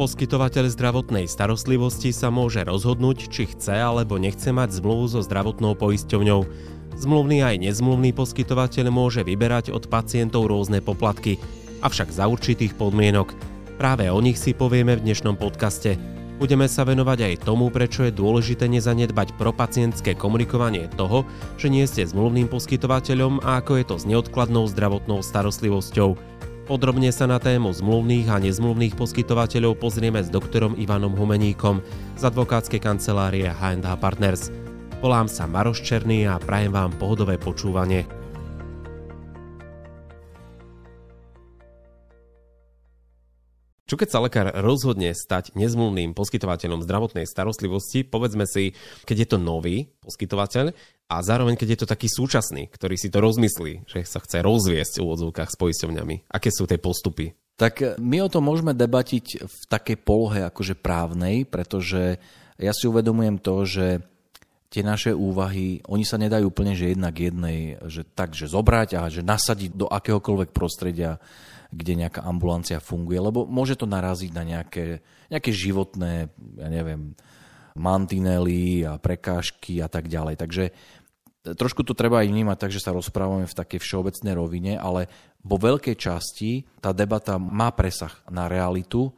Poskytovateľ zdravotnej starostlivosti sa môže rozhodnúť, či chce alebo nechce mať zmluvu so zdravotnou poisťovňou. Zmluvný aj nezmluvný poskytovateľ môže vyberať od pacientov rôzne poplatky, avšak za určitých podmienok. Práve o nich si povieme v dnešnom podcaste. Budeme sa venovať aj tomu, prečo je dôležité nezanedbať propacientské komunikovanie toho, že nie ste zmluvným poskytovateľom a ako je to s neodkladnou zdravotnou starostlivosťou. Podrobne sa na tému zmluvných a nezmluvných poskytovateľov pozrieme s doktorom Ivanom Humeníkom z advokátskej kancelárie H&H Partners. Volám sa Maroš Černý a prajem vám pohodové počúvanie. Čo keď sa lekár rozhodne stať nezmluvným poskytovateľom zdravotnej starostlivosti, povedzme si, keď je to nový poskytovateľ a zároveň keď je to taký súčasný, ktorý si to rozmyslí, že sa chce rozviesť v úvodzovkách s poisťovňami. Aké sú tie postupy? Tak my o tom môžeme debatiť v takej polohe akože právnej, pretože ja si uvedomujem to, že tie naše úvahy, oni sa nedajú úplne, že jednak jednej, že tak, že zobrať a že nasadiť do akéhokoľvek prostredia kde nejaká ambulancia funguje, lebo môže to naraziť na nejaké, nejaké životné, ja neviem, mantinely a prekážky a tak ďalej. Takže e, trošku to treba aj vnímať tak, že sa rozprávame v takej všeobecnej rovine, ale vo veľkej časti tá debata má presah na realitu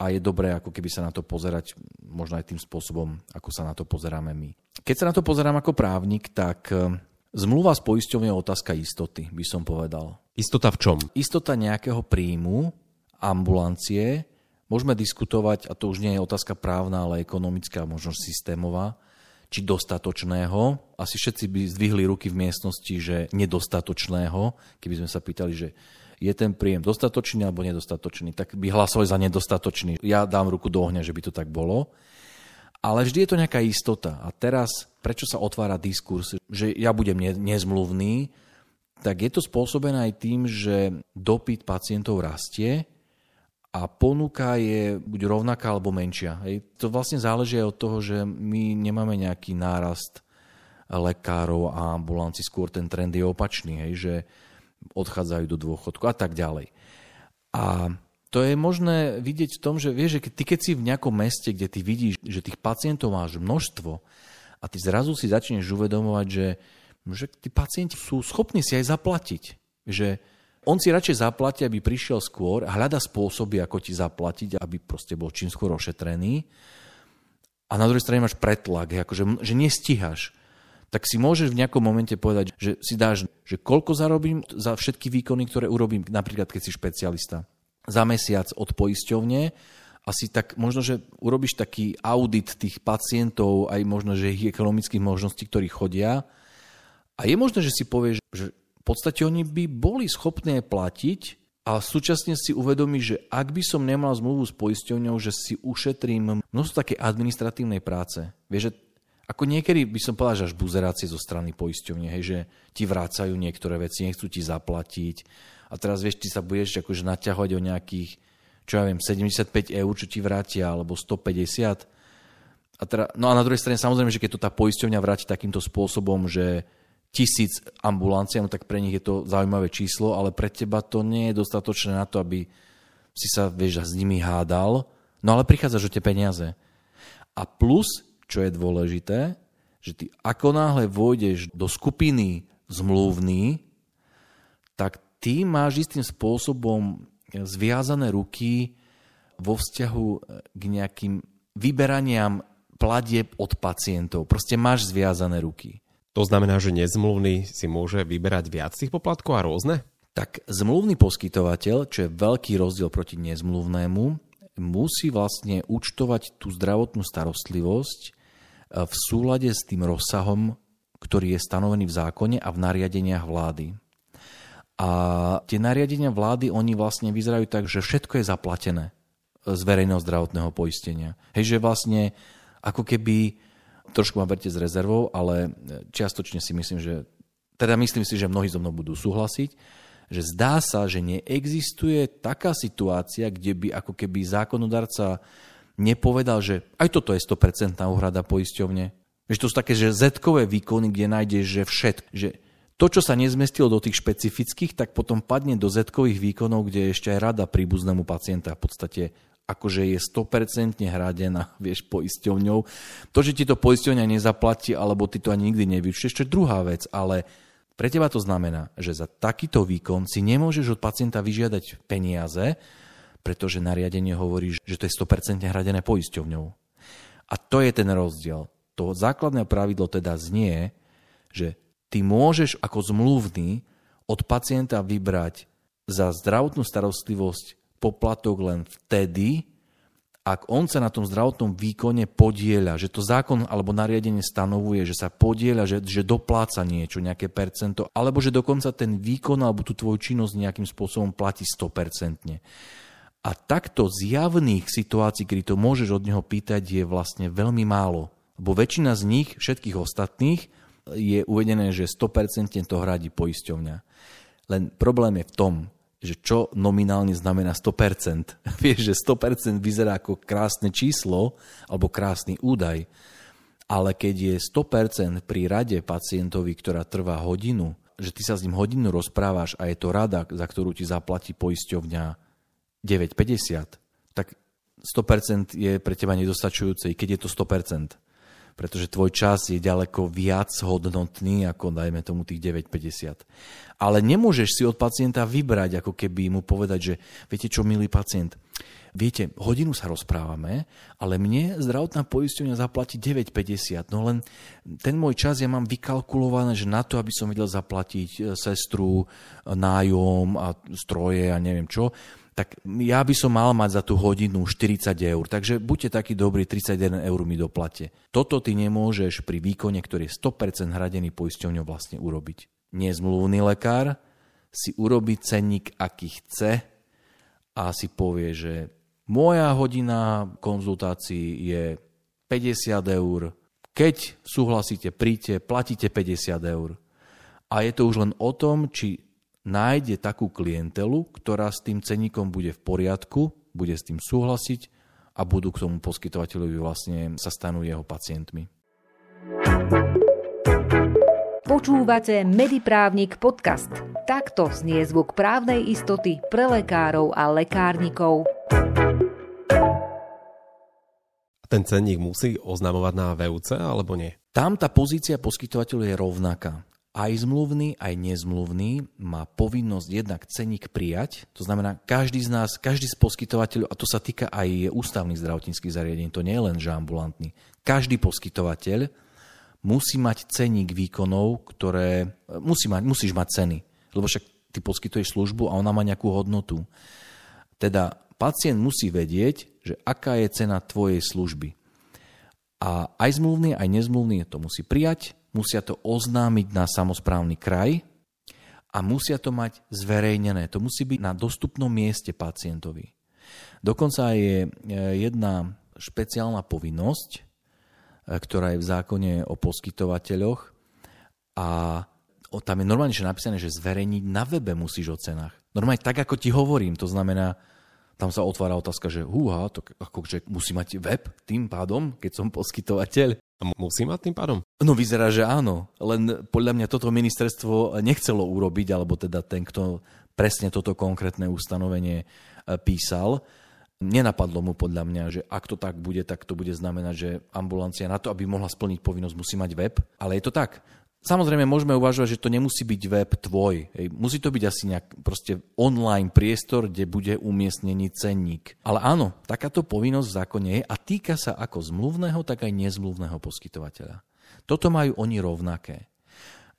a je dobré ako keby sa na to pozerať možno aj tým spôsobom, ako sa na to pozeráme my. Keď sa na to pozerám ako právnik, tak e, zmluva s poisťovňou je otázka istoty, by som povedal. Istota v čom? Istota nejakého príjmu, ambulancie. Môžeme diskutovať, a to už nie je otázka právna, ale ekonomická, možno systémová, či dostatočného. Asi všetci by zdvihli ruky v miestnosti, že nedostatočného, keby sme sa pýtali, že je ten príjem dostatočný alebo nedostatočný, tak by hlasovali za nedostatočný. Ja dám ruku do ohňa, že by to tak bolo. Ale vždy je to nejaká istota. A teraz, prečo sa otvára diskurs, že ja budem nezmluvný, tak je to spôsobené aj tým, že dopyt pacientov rastie a ponuka je buď rovnaká alebo menšia. Hej. To vlastne záleží aj od toho, že my nemáme nejaký nárast lekárov a ambulanci, skôr ten trend je opačný, hej, že odchádzajú do dôchodku a tak ďalej. A to je možné vidieť v tom, že vieš, že ty keď si v nejakom meste, kde ty vidíš, že tých pacientov máš množstvo a ty zrazu si začneš uvedomovať, že že tí pacienti sú schopní si aj zaplatiť. Že on si radšej zaplatí, aby prišiel skôr a hľada spôsoby, ako ti zaplatiť, aby proste bol čím skôr ošetrený. A na druhej strane máš pretlak, akože, že nestíhaš. Tak si môžeš v nejakom momente povedať, že si dáš, že koľko zarobím za všetky výkony, ktoré urobím, napríklad keď si špecialista. Za mesiac od poisťovne asi tak možno, že urobíš taký audit tých pacientov, aj možno, že ich ekonomických možností, ktorí chodia a je možné, že si povieš, že v podstate oni by boli schopné platiť a súčasne si uvedomí, že ak by som nemal zmluvu s poisťovňou, že si ušetrím množstvo také administratívnej práce. Vieš, že ako niekedy by som povedal, že až buzerácie zo strany poisťovne, hej, že ti vrácajú niektoré veci, nechcú ti zaplatiť a teraz vieš, ty sa budeš akože naťahovať o nejakých, čo ja viem, 75 eur, čo ti vrátia, alebo 150. A teda, no a na druhej strane samozrejme, že keď to tá poisťovňa vráti takýmto spôsobom, že tisíc ambulanciám, tak pre nich je to zaujímavé číslo, ale pre teba to nie je dostatočné na to, aby si sa, vieš, s nimi hádal. No ale prichádzaš o tie peniaze. A plus, čo je dôležité, že ty ako náhle vôjdeš do skupiny zmluvný, tak ty máš istým spôsobom zviazané ruky vo vzťahu k nejakým vyberaniam platieb od pacientov. Proste máš zviazané ruky. To znamená, že nezmluvný si môže vyberať viac tých poplatkov a rôzne? Tak zmluvný poskytovateľ, čo je veľký rozdiel proti nezmluvnému, musí vlastne účtovať tú zdravotnú starostlivosť v súlade s tým rozsahom, ktorý je stanovený v zákone a v nariadeniach vlády. A tie nariadenia vlády, oni vlastne vyzerajú tak, že všetko je zaplatené z verejného zdravotného poistenia. Hej, že vlastne ako keby trošku ma berte s rezervou, ale čiastočne si myslím, že teda myslím si, že mnohí so mnou budú súhlasiť, že zdá sa, že neexistuje taká situácia, kde by ako keby zákonodarca nepovedal, že aj toto je 100% úhrada poisťovne. Že to sú také, že zetkové výkony, kde nájdeš, že všetko. Že to, čo sa nezmestilo do tých špecifických, tak potom padne do zetkových výkonov, kde je ešte aj rada príbuznému pacienta v podstate akože je 100% hradená, vieš, poisťovňou. To, že ti to poisťovňa nezaplatí, alebo ty to ani nikdy nevyučteš, to je druhá vec, ale pre teba to znamená, že za takýto výkon si nemôžeš od pacienta vyžiadať peniaze, pretože nariadenie hovorí, že to je 100% hradené poisťovňou. A to je ten rozdiel. To základné pravidlo teda znie, že ty môžeš ako zmluvný od pacienta vybrať za zdravotnú starostlivosť poplatok len vtedy, ak on sa na tom zdravotnom výkone podieľa, že to zákon alebo nariadenie stanovuje, že sa podieľa, že, že dopláca niečo, nejaké percento, alebo že dokonca ten výkon alebo tú tvoju činnosť nejakým spôsobom platí 100%. A takto zjavných situácií, kedy to môžeš od neho pýtať, je vlastne veľmi málo. Lebo väčšina z nich, všetkých ostatných, je uvedené, že 100% to hradí poisťovňa. Len problém je v tom, že čo nominálne znamená 100%. Vieš, že 100% vyzerá ako krásne číslo alebo krásny údaj, ale keď je 100% pri rade pacientovi, ktorá trvá hodinu, že ty sa s ním hodinu rozprávaš a je to rada, za ktorú ti zaplatí poisťovňa 9,50, tak 100% je pre teba nedostačujúce, keď je to 100% pretože tvoj čas je ďaleko viac hodnotný ako dajme tomu tých 9,50. Ale nemôžeš si od pacienta vybrať, ako keby mu povedať, že viete čo, milý pacient, viete, hodinu sa rozprávame, ale mne zdravotná poisťovňa zaplatí 9,50. No len ten môj čas ja mám vykalkulované, že na to, aby som vedel zaplatiť e, sestru, e, nájom a stroje a neviem čo, tak ja by som mal mať za tú hodinu 40 eur. Takže buďte taký dobrý, 31 eur mi doplate. Toto ty nemôžeš pri výkone, ktorý je 100% hradený poisťovňou vlastne urobiť. Nezmluvný lekár si urobí cenník, aký chce a si povie, že moja hodina konzultácií je 50 eur. Keď súhlasíte, príďte, platíte 50 eur. A je to už len o tom, či nájde takú klientelu, ktorá s tým cenníkom bude v poriadku, bude s tým súhlasiť a budú k tomu poskytovateľovi vlastne sa stanú jeho pacientmi. Počúvate Mediprávnik podcast. Takto znie zvuk právnej istoty pre lekárov a lekárnikov. Ten cenník musí oznamovať na VUC alebo nie? Tam tá pozícia poskytovateľa je rovnaká aj zmluvný, aj nezmluvný má povinnosť jednak ceník prijať. To znamená, každý z nás, každý z poskytovateľov, a to sa týka aj ústavných zdravotníckých zariadení, to nie je len že ambulantný, každý poskytovateľ musí mať ceník výkonov, ktoré musí mať, musíš mať ceny, lebo však ty poskytuješ službu a ona má nejakú hodnotu. Teda pacient musí vedieť, že aká je cena tvojej služby. A aj zmluvný, aj nezmluvný to musí prijať, musia to oznámiť na samozprávny kraj a musia to mať zverejnené. To musí byť na dostupnom mieste pacientovi. Dokonca je e, jedna špeciálna povinnosť, e, ktorá je v zákone o poskytovateľoch a tam je normálne že napísané, že zverejniť na webe musíš o cenách. Normálne tak, ako ti hovorím, to znamená, tam sa otvára otázka, že húha, to akože musí mať web tým pádom, keď som poskytovateľ. Musí mať tým pádom? No vyzerá, že áno. Len podľa mňa toto ministerstvo nechcelo urobiť, alebo teda ten, kto presne toto konkrétne ustanovenie e, písal. Nenapadlo mu podľa mňa, že ak to tak bude, tak to bude znamenať, že ambulancia na to, aby mohla splniť povinnosť, musí mať web. Ale je to tak. Samozrejme, môžeme uvažovať, že to nemusí byť web tvoj. Hej. Musí to byť asi nejak proste online priestor, kde bude umiestnený cenník. Ale áno, takáto povinnosť v zákone je a týka sa ako zmluvného, tak aj nezmluvného poskytovateľa. Toto majú oni rovnaké.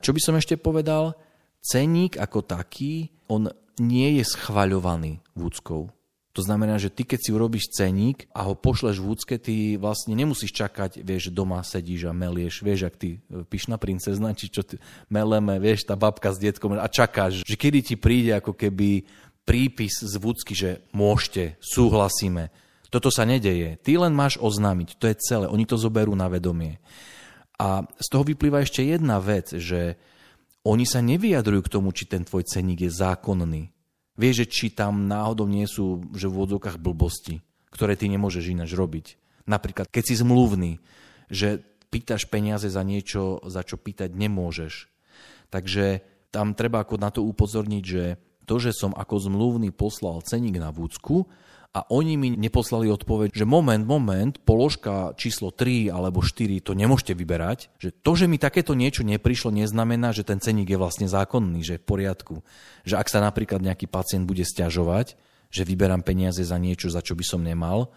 Čo by som ešte povedal? Cenník ako taký, on nie je schvaľovaný vúckou. To znamená, že ty keď si urobíš ceník a ho pošleš v úcke, ty vlastne nemusíš čakať, vieš, doma sedíš a melieš, vieš, ak ty e, pyšná princezna, či čo ty meleme, vieš, tá babka s detkom a čakáš, že kedy ti príde ako keby prípis z vúcky, že môžete, súhlasíme. Toto sa nedeje. Ty len máš oznámiť, to je celé. Oni to zoberú na vedomie. A z toho vyplýva ešte jedna vec, že oni sa nevyjadrujú k tomu, či ten tvoj ceník je zákonný. Vieš, že či tam náhodou nie sú že v úvodzovkách blbosti, ktoré ty nemôžeš ináč robiť. Napríklad, keď si zmluvný, že pýtaš peniaze za niečo, za čo pýtať nemôžeš. Takže tam treba ako na to upozorniť, že to, že som ako zmluvný poslal ceník na vúcku, a oni mi neposlali odpoveď, že moment, moment, položka číslo 3 alebo 4 to nemôžete vyberať, že to, že mi takéto niečo neprišlo, neznamená, že ten ceník je vlastne zákonný, že je v poriadku. Že ak sa napríklad nejaký pacient bude stiažovať, že vyberám peniaze za niečo, za čo by som nemal,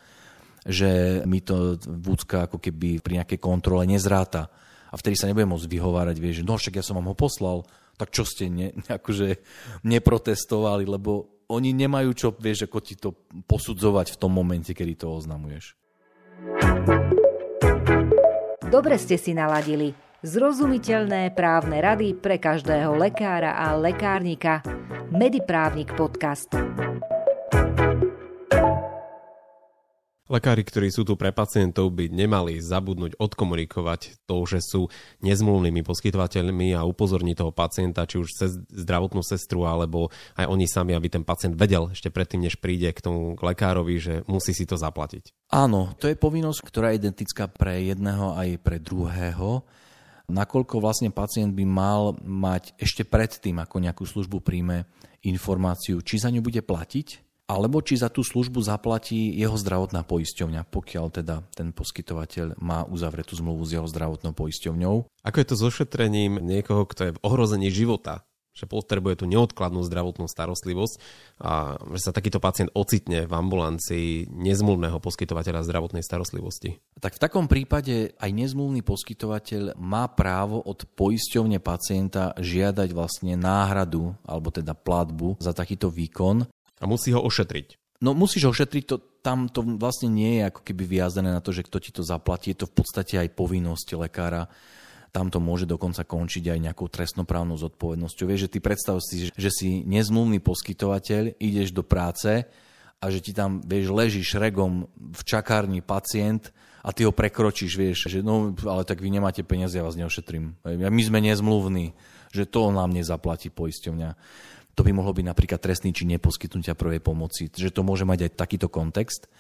že mi to vúcka ako keby pri nejakej kontrole nezráta. A vtedy sa nebudem môcť vyhovárať, vieš, no však ja som vám ho poslal, tak čo ste ne, akože neprotestovali, lebo oni nemajú čo, vieš, ako ti to posudzovať v tom momente, kedy to oznamuješ. Dobre ste si naladili. Zrozumiteľné právne rady pre každého lekára a lekárnika. Mediprávnik podcast. Lekári, ktorí sú tu pre pacientov, by nemali zabudnúť odkomunikovať to, že sú nezmluvnými poskytovateľmi a upozorniť toho pacienta, či už cez zdravotnú sestru, alebo aj oni sami, aby ten pacient vedel ešte predtým, než príde k tomu k lekárovi, že musí si to zaplatiť. Áno, to je povinnosť, ktorá je identická pre jedného aj pre druhého nakoľko vlastne pacient by mal mať ešte predtým, ako nejakú službu príjme, informáciu, či za ňu bude platiť alebo či za tú službu zaplatí jeho zdravotná poisťovňa, pokiaľ teda ten poskytovateľ má uzavretú zmluvu s jeho zdravotnou poisťovňou. Ako je to so šetrením niekoho, kto je v ohrození života? že potrebuje tú neodkladnú zdravotnú starostlivosť a že sa takýto pacient ocitne v ambulancii nezmluvného poskytovateľa zdravotnej starostlivosti. Tak v takom prípade aj nezmluvný poskytovateľ má právo od poisťovne pacienta žiadať vlastne náhradu alebo teda platbu za takýto výkon a musí ho ošetriť. No musíš ošetriť, to, tam to vlastne nie je ako keby viazané na to, že kto ti to zaplatí, je to v podstate aj povinnosť lekára. Tam to môže dokonca končiť aj nejakou trestnoprávnou zodpovednosťou. Vieš, že ty predstav si, že si nezmluvný poskytovateľ, ideš do práce a že ti tam, vieš, leží šregom v čakárni pacient a ty ho prekročíš, vieš, že no, ale tak vy nemáte peniaze, ja vás neošetrím. My sme nezmluvní, že to nám nezaplatí poisťovňa. To by mohlo byť napríklad trestný či neposkytnutia prvej pomoci, že to môže mať aj takýto kontext.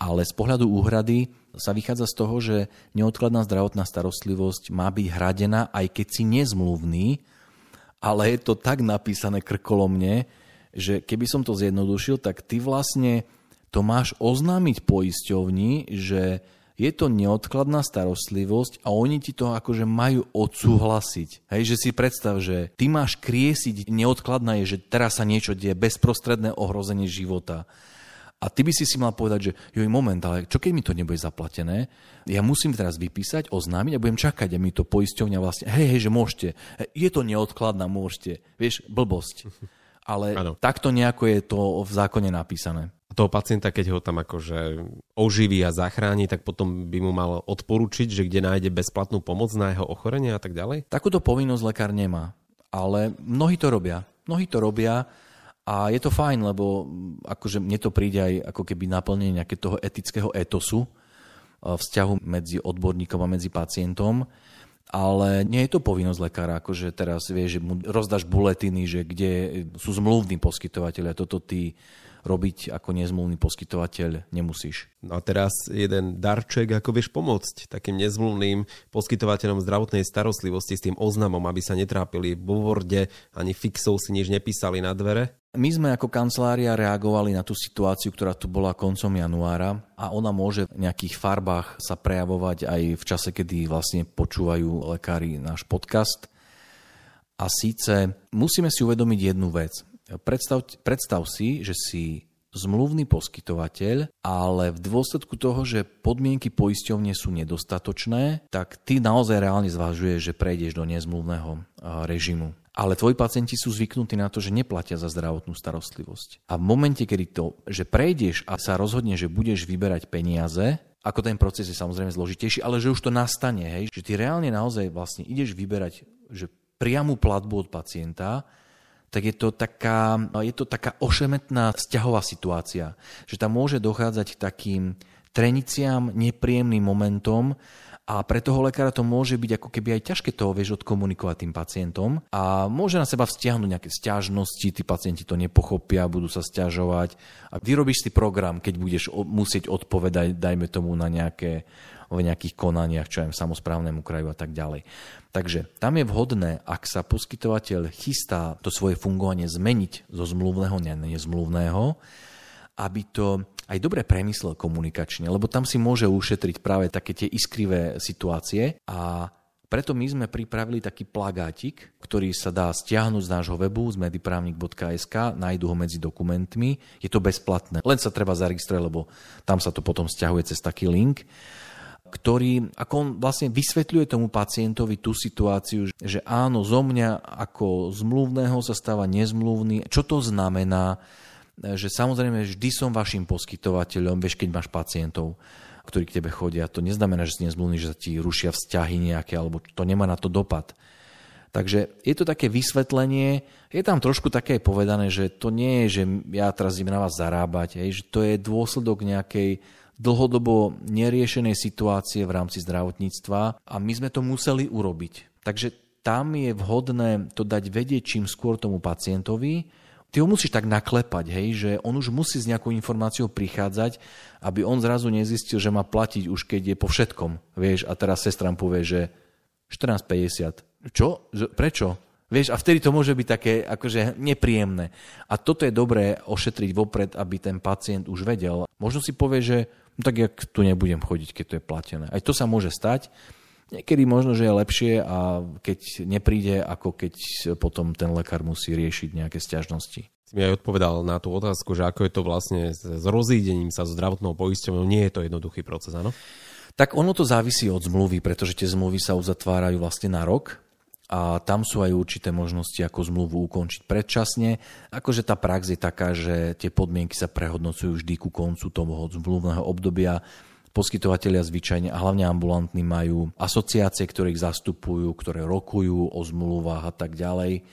Ale z pohľadu úhrady sa vychádza z toho, že neodkladná zdravotná starostlivosť má byť hradená, aj keď si nezmluvný, ale je to tak napísané krkolomne, že keby som to zjednodušil, tak ty vlastne to máš oznámiť poisťovni, že je to neodkladná starostlivosť a oni ti to akože majú odsúhlasiť. Hej, že si predstav, že ty máš kriesiť, neodkladná je, že teraz sa niečo deje, bezprostredné ohrozenie života. A ty by si si mal povedať, že joj, moment, ale čo keď mi to nebude zaplatené? Ja musím teraz vypísať, oznámiť a budem čakať a mi to poisťovňa vlastne, hej, hej, že môžete, je to neodkladná, môžete. Vieš, blbosť. Ale ano. takto nejako je to v zákone napísané toho pacienta, keď ho tam akože oživí a zachráni, tak potom by mu mal odporučiť, že kde nájde bezplatnú pomoc na jeho ochorenie a tak ďalej? Takúto povinnosť lekár nemá, ale mnohí to robia. Mnohí to robia a je to fajn, lebo akože mne to príde aj ako keby naplnenie nejakého toho etického etosu eh, vzťahu medzi odborníkom a medzi pacientom ale nie je to povinnosť lekára, akože teraz vieš, že mu rozdáš buletiny, že kde sú zmluvní poskytovateľia, toto ty robiť ako nezmluvný poskytovateľ nemusíš. No a teraz jeden darček, ako vieš pomôcť takým nezmluvným poskytovateľom zdravotnej starostlivosti s tým oznamom, aby sa netrápili v bovorde, ani fixov si nič nepísali na dvere? My sme ako kancelária reagovali na tú situáciu, ktorá tu bola koncom januára a ona môže v nejakých farbách sa prejavovať aj v čase, kedy vlastne počúvajú lekári náš podcast. A síce musíme si uvedomiť jednu vec. Predstav, predstav si, že si zmluvný poskytovateľ, ale v dôsledku toho, že podmienky poisťovne sú nedostatočné, tak ty naozaj reálne zvažuješ, že prejdeš do nezmluvného režimu. Ale tvoji pacienti sú zvyknutí na to, že neplatia za zdravotnú starostlivosť. A v momente, kedy to, že prejdeš a sa rozhodne, že budeš vyberať peniaze, ako ten proces je samozrejme zložitejší, ale že už to nastane, hej, že ty reálne naozaj vlastne ideš vyberať že priamu platbu od pacienta, tak je to taká, je to taká ošemetná vzťahová situácia. Že tam môže dochádzať k takým treniciam, nepríjemným momentom a pre toho lekára to môže byť ako keby aj ťažké toho vieš odkomunikovať tým pacientom a môže na seba vzťahnuť nejaké stiažnosti, tí pacienti to nepochopia, budú sa stiažovať a vyrobíš si program, keď budeš musieť odpovedať, dajme tomu na nejaké v nejakých konaniach, čo aj v samozprávnemu kraju a tak ďalej. Takže tam je vhodné, ak sa poskytovateľ chystá to svoje fungovanie zmeniť zo zmluvného na nezmluvného, aby to aj dobre premyslel komunikačne, lebo tam si môže ušetriť práve také tie iskrivé situácie a preto my sme pripravili taký plagátik, ktorý sa dá stiahnuť z nášho webu z mediprávnik.sk, nájdu ho medzi dokumentmi, je to bezplatné, len sa treba zaregistrovať, lebo tam sa to potom stiahuje cez taký link ktorý, ako on vlastne vysvetľuje tomu pacientovi tú situáciu, že áno, zo mňa ako zmluvného sa stáva nezmluvný. Čo to znamená? Že samozrejme vždy som vašim poskytovateľom, vieš, keď máš pacientov ktorí k tebe chodia. To neznamená, že si nezmluvný, že sa ti rušia vzťahy nejaké, alebo to nemá na to dopad. Takže je to také vysvetlenie, je tam trošku také povedané, že to nie je, že ja teraz idem na vás zarábať, hej, že to je dôsledok nejakej dlhodobo neriešenej situácie v rámci zdravotníctva a my sme to museli urobiť. Takže tam je vhodné to dať vedieť čím skôr tomu pacientovi, ty ho musíš tak naklepať, hej, že on už musí s nejakou informáciou prichádzať, aby on zrazu nezistil, že má platiť už keď je po všetkom, vieš, a teraz sestram povie, že 14,50. Čo? Prečo? Vieš, a vtedy to môže byť také akože nepríjemné. A toto je dobré ošetriť vopred, aby ten pacient už vedel. Možno si povie, že no tak ja tu nebudem chodiť, keď to je platené. Aj to sa môže stať. Niekedy možno, že je lepšie a keď nepríde, ako keď potom ten lekár musí riešiť nejaké stiažnosti. Si mi aj odpovedal na tú otázku, že ako je to vlastne s rozídením sa so zdravotnou poisťovňou. Nie je to jednoduchý proces, áno? Tak ono to závisí od zmluvy, pretože tie zmluvy sa uzatvárajú vlastne na rok a tam sú aj určité možnosti, ako zmluvu ukončiť predčasne. Akože tá prax je taká, že tie podmienky sa prehodnocujú vždy ku koncu toho zmluvného obdobia Poskytovateľia zvyčajne a hlavne ambulantní majú asociácie, ktoré ich zastupujú, ktoré rokujú o zmluvách a tak ďalej.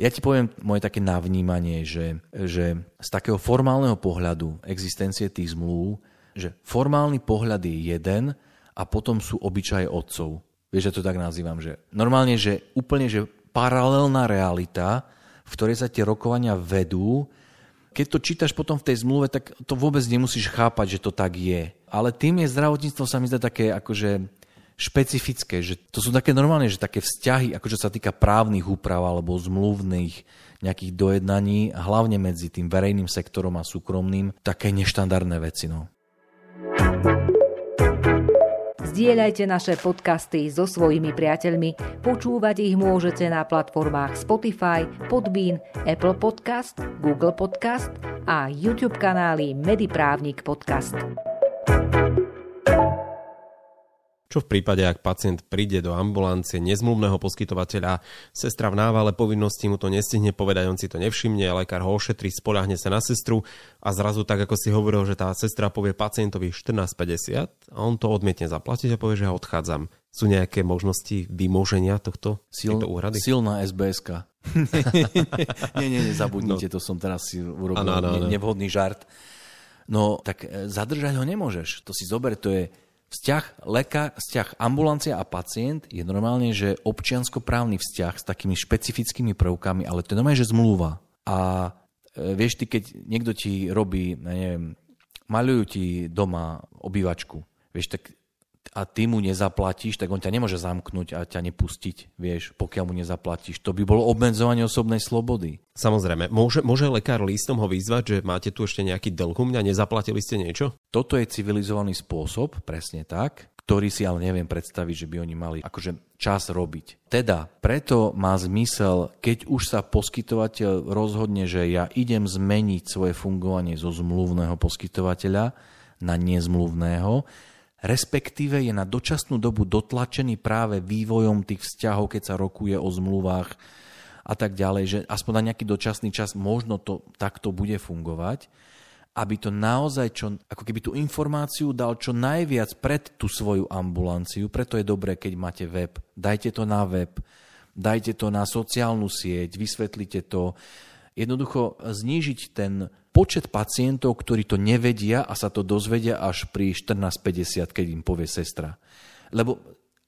Ja ti poviem moje také navnímanie, že, že z takého formálneho pohľadu existencie tých zmluv, že formálny pohľad je jeden a potom sú obyčaje otcov. Vieš, že to tak nazývam, že normálne, že úplne, že paralelná realita, v ktorej sa tie rokovania vedú, keď to čítaš potom v tej zmluve, tak to vôbec nemusíš chápať, že to tak je. Ale tým je zdravotníctvo sa mi zdá také akože špecifické, že to sú také normálne, že také vzťahy, akože sa týka právnych úprav alebo zmluvných nejakých dojednaní, hlavne medzi tým verejným sektorom a súkromným, také neštandardné veci. No. Zdieľajte naše podcasty so svojimi priateľmi. Počúvať ich môžete na platformách Spotify, Podbean, Apple Podcast, Google Podcast a YouTube kanály Mediprávnik Podcast. Čo v prípade, ak pacient príde do ambulancie nezmluvného poskytovateľa, sestra v návale povinnosti mu to nestihne povedať, on si to nevšimne, lekár ho ošetrí, spoľahne sa na sestru a zrazu tak, ako si hovoril, že tá sestra povie pacientovi 14,50 a on to odmietne zaplatiť a povie, že ja odchádzam. Sú nejaké možnosti vymoženia tohto, Sil, úhrady? Silná SBSK. nie, nie, nezabudnite, no. to som teraz si urobil ano, ano, ano. nevhodný žart. No, tak e, zadržať ho nemôžeš. To si zober, to je Vzťah lekár, vzťah ambulancia a pacient je normálne, že občianskoprávny vzťah s takými špecifickými prvkami, ale to je normálne, že zmluva. A e, vieš, ty keď niekto ti robí, neviem, malujú ti doma obývačku, vieš, tak a ty mu nezaplatíš, tak on ťa nemôže zamknúť a ťa nepustiť, vieš, pokiaľ mu nezaplatíš. To by bolo obmedzovanie osobnej slobody. Samozrejme. Môže, môže lekár listom ho vyzvať, že máte tu ešte nejaký dlh u mňa, nezaplatili ste niečo? Toto je civilizovaný spôsob, presne tak, ktorý si ale neviem predstaviť, že by oni mali akože čas robiť. Teda preto má zmysel, keď už sa poskytovateľ rozhodne, že ja idem zmeniť svoje fungovanie zo zmluvného poskytovateľa na nezmluvného, respektíve je na dočasnú dobu dotlačený práve vývojom tých vzťahov, keď sa rokuje o zmluvách a tak ďalej, že aspoň na nejaký dočasný čas možno to takto bude fungovať, aby to naozaj, čo, ako keby tú informáciu dal čo najviac pred tú svoju ambulanciu, preto je dobré, keď máte web, dajte to na web, dajte to na sociálnu sieť, vysvetlite to, jednoducho znížiť ten počet pacientov, ktorí to nevedia a sa to dozvedia až pri 14.50, keď im povie sestra. Lebo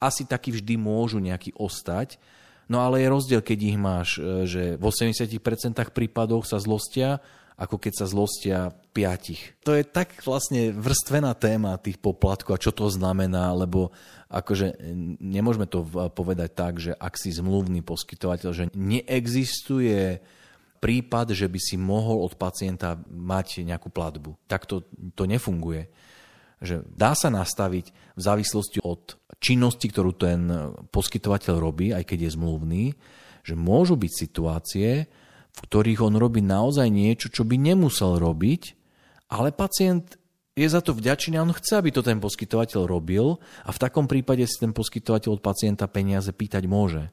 asi takí vždy môžu nejaký ostať, no ale je rozdiel, keď ich máš, e, že v 80% prípadoch sa zlostia, ako keď sa zlostia piatich. To je tak vlastne vrstvená téma tých poplatkov a čo to znamená, lebo akože nemôžeme to povedať tak, že ak si zmluvný poskytovateľ, že neexistuje prípad, že by si mohol od pacienta mať nejakú platbu. Tak to, to nefunguje. Že dá sa nastaviť v závislosti od činnosti, ktorú ten poskytovateľ robí, aj keď je zmluvný, že môžu byť situácie, v ktorých on robí naozaj niečo, čo by nemusel robiť, ale pacient je za to vďačný a on chce, aby to ten poskytovateľ robil a v takom prípade si ten poskytovateľ od pacienta peniaze pýtať môže.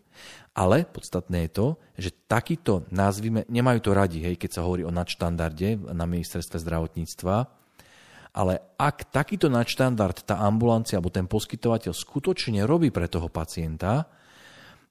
Ale podstatné je to, že takýto nazvime, nemajú to radi, hej, keď sa hovorí o nadštandarde na ministerstve zdravotníctva, ale ak takýto nadštandard tá ambulancia alebo ten poskytovateľ skutočne robí pre toho pacienta,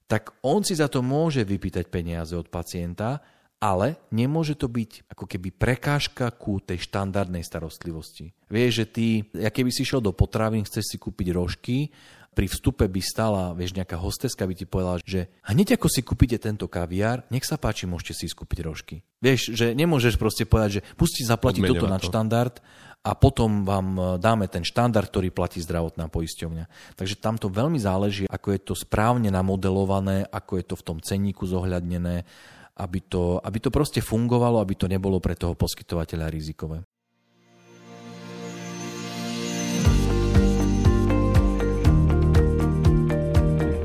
tak on si za to môže vypýtať peniaze od pacienta ale nemôže to byť ako keby prekážka ku tej štandardnej starostlivosti. Vieš, že ty, ja keby si šiel do potravín, chceš si kúpiť rožky, pri vstupe by stala, vieš, nejaká hosteska by ti povedala, že hneď ako si kúpite tento kaviár, nech sa páči, môžete si skúpiť rožky. Vieš, že nemôžeš proste povedať, že pusti zaplatiť toto na štandard a potom vám e, dáme ten štandard, ktorý platí zdravotná poisťovňa. Takže tam to veľmi záleží, ako je to správne namodelované, ako je to v tom cenníku zohľadnené aby to, aby to proste fungovalo, aby to nebolo pre toho poskytovateľa rizikové.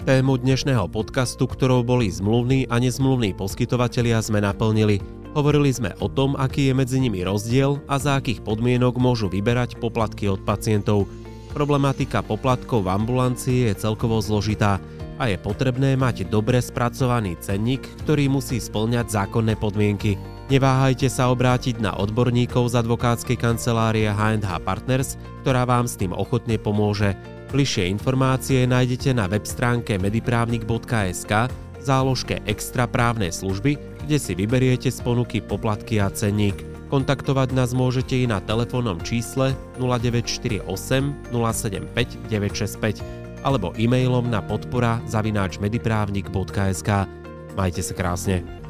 Tému dnešného podcastu, ktorou boli zmluvní a nezmluvní poskytovatelia, sme naplnili. Hovorili sme o tom, aký je medzi nimi rozdiel a za akých podmienok môžu vyberať poplatky od pacientov. Problematika poplatkov v ambulancii je celkovo zložitá a je potrebné mať dobre spracovaný cenník, ktorý musí splňať zákonné podmienky. Neváhajte sa obrátiť na odborníkov z advokátskej kancelárie H&H Partners, ktorá vám s tým ochotne pomôže. Bližšie informácie nájdete na web stránke mediprávnik.sk v záložke Extra právne služby, kde si vyberiete z ponuky poplatky a cenník. Kontaktovať nás môžete i na telefónnom čísle 0948 075 965 alebo e-mailom na podpora zavináč mediprávnik.sk. Majte sa krásne.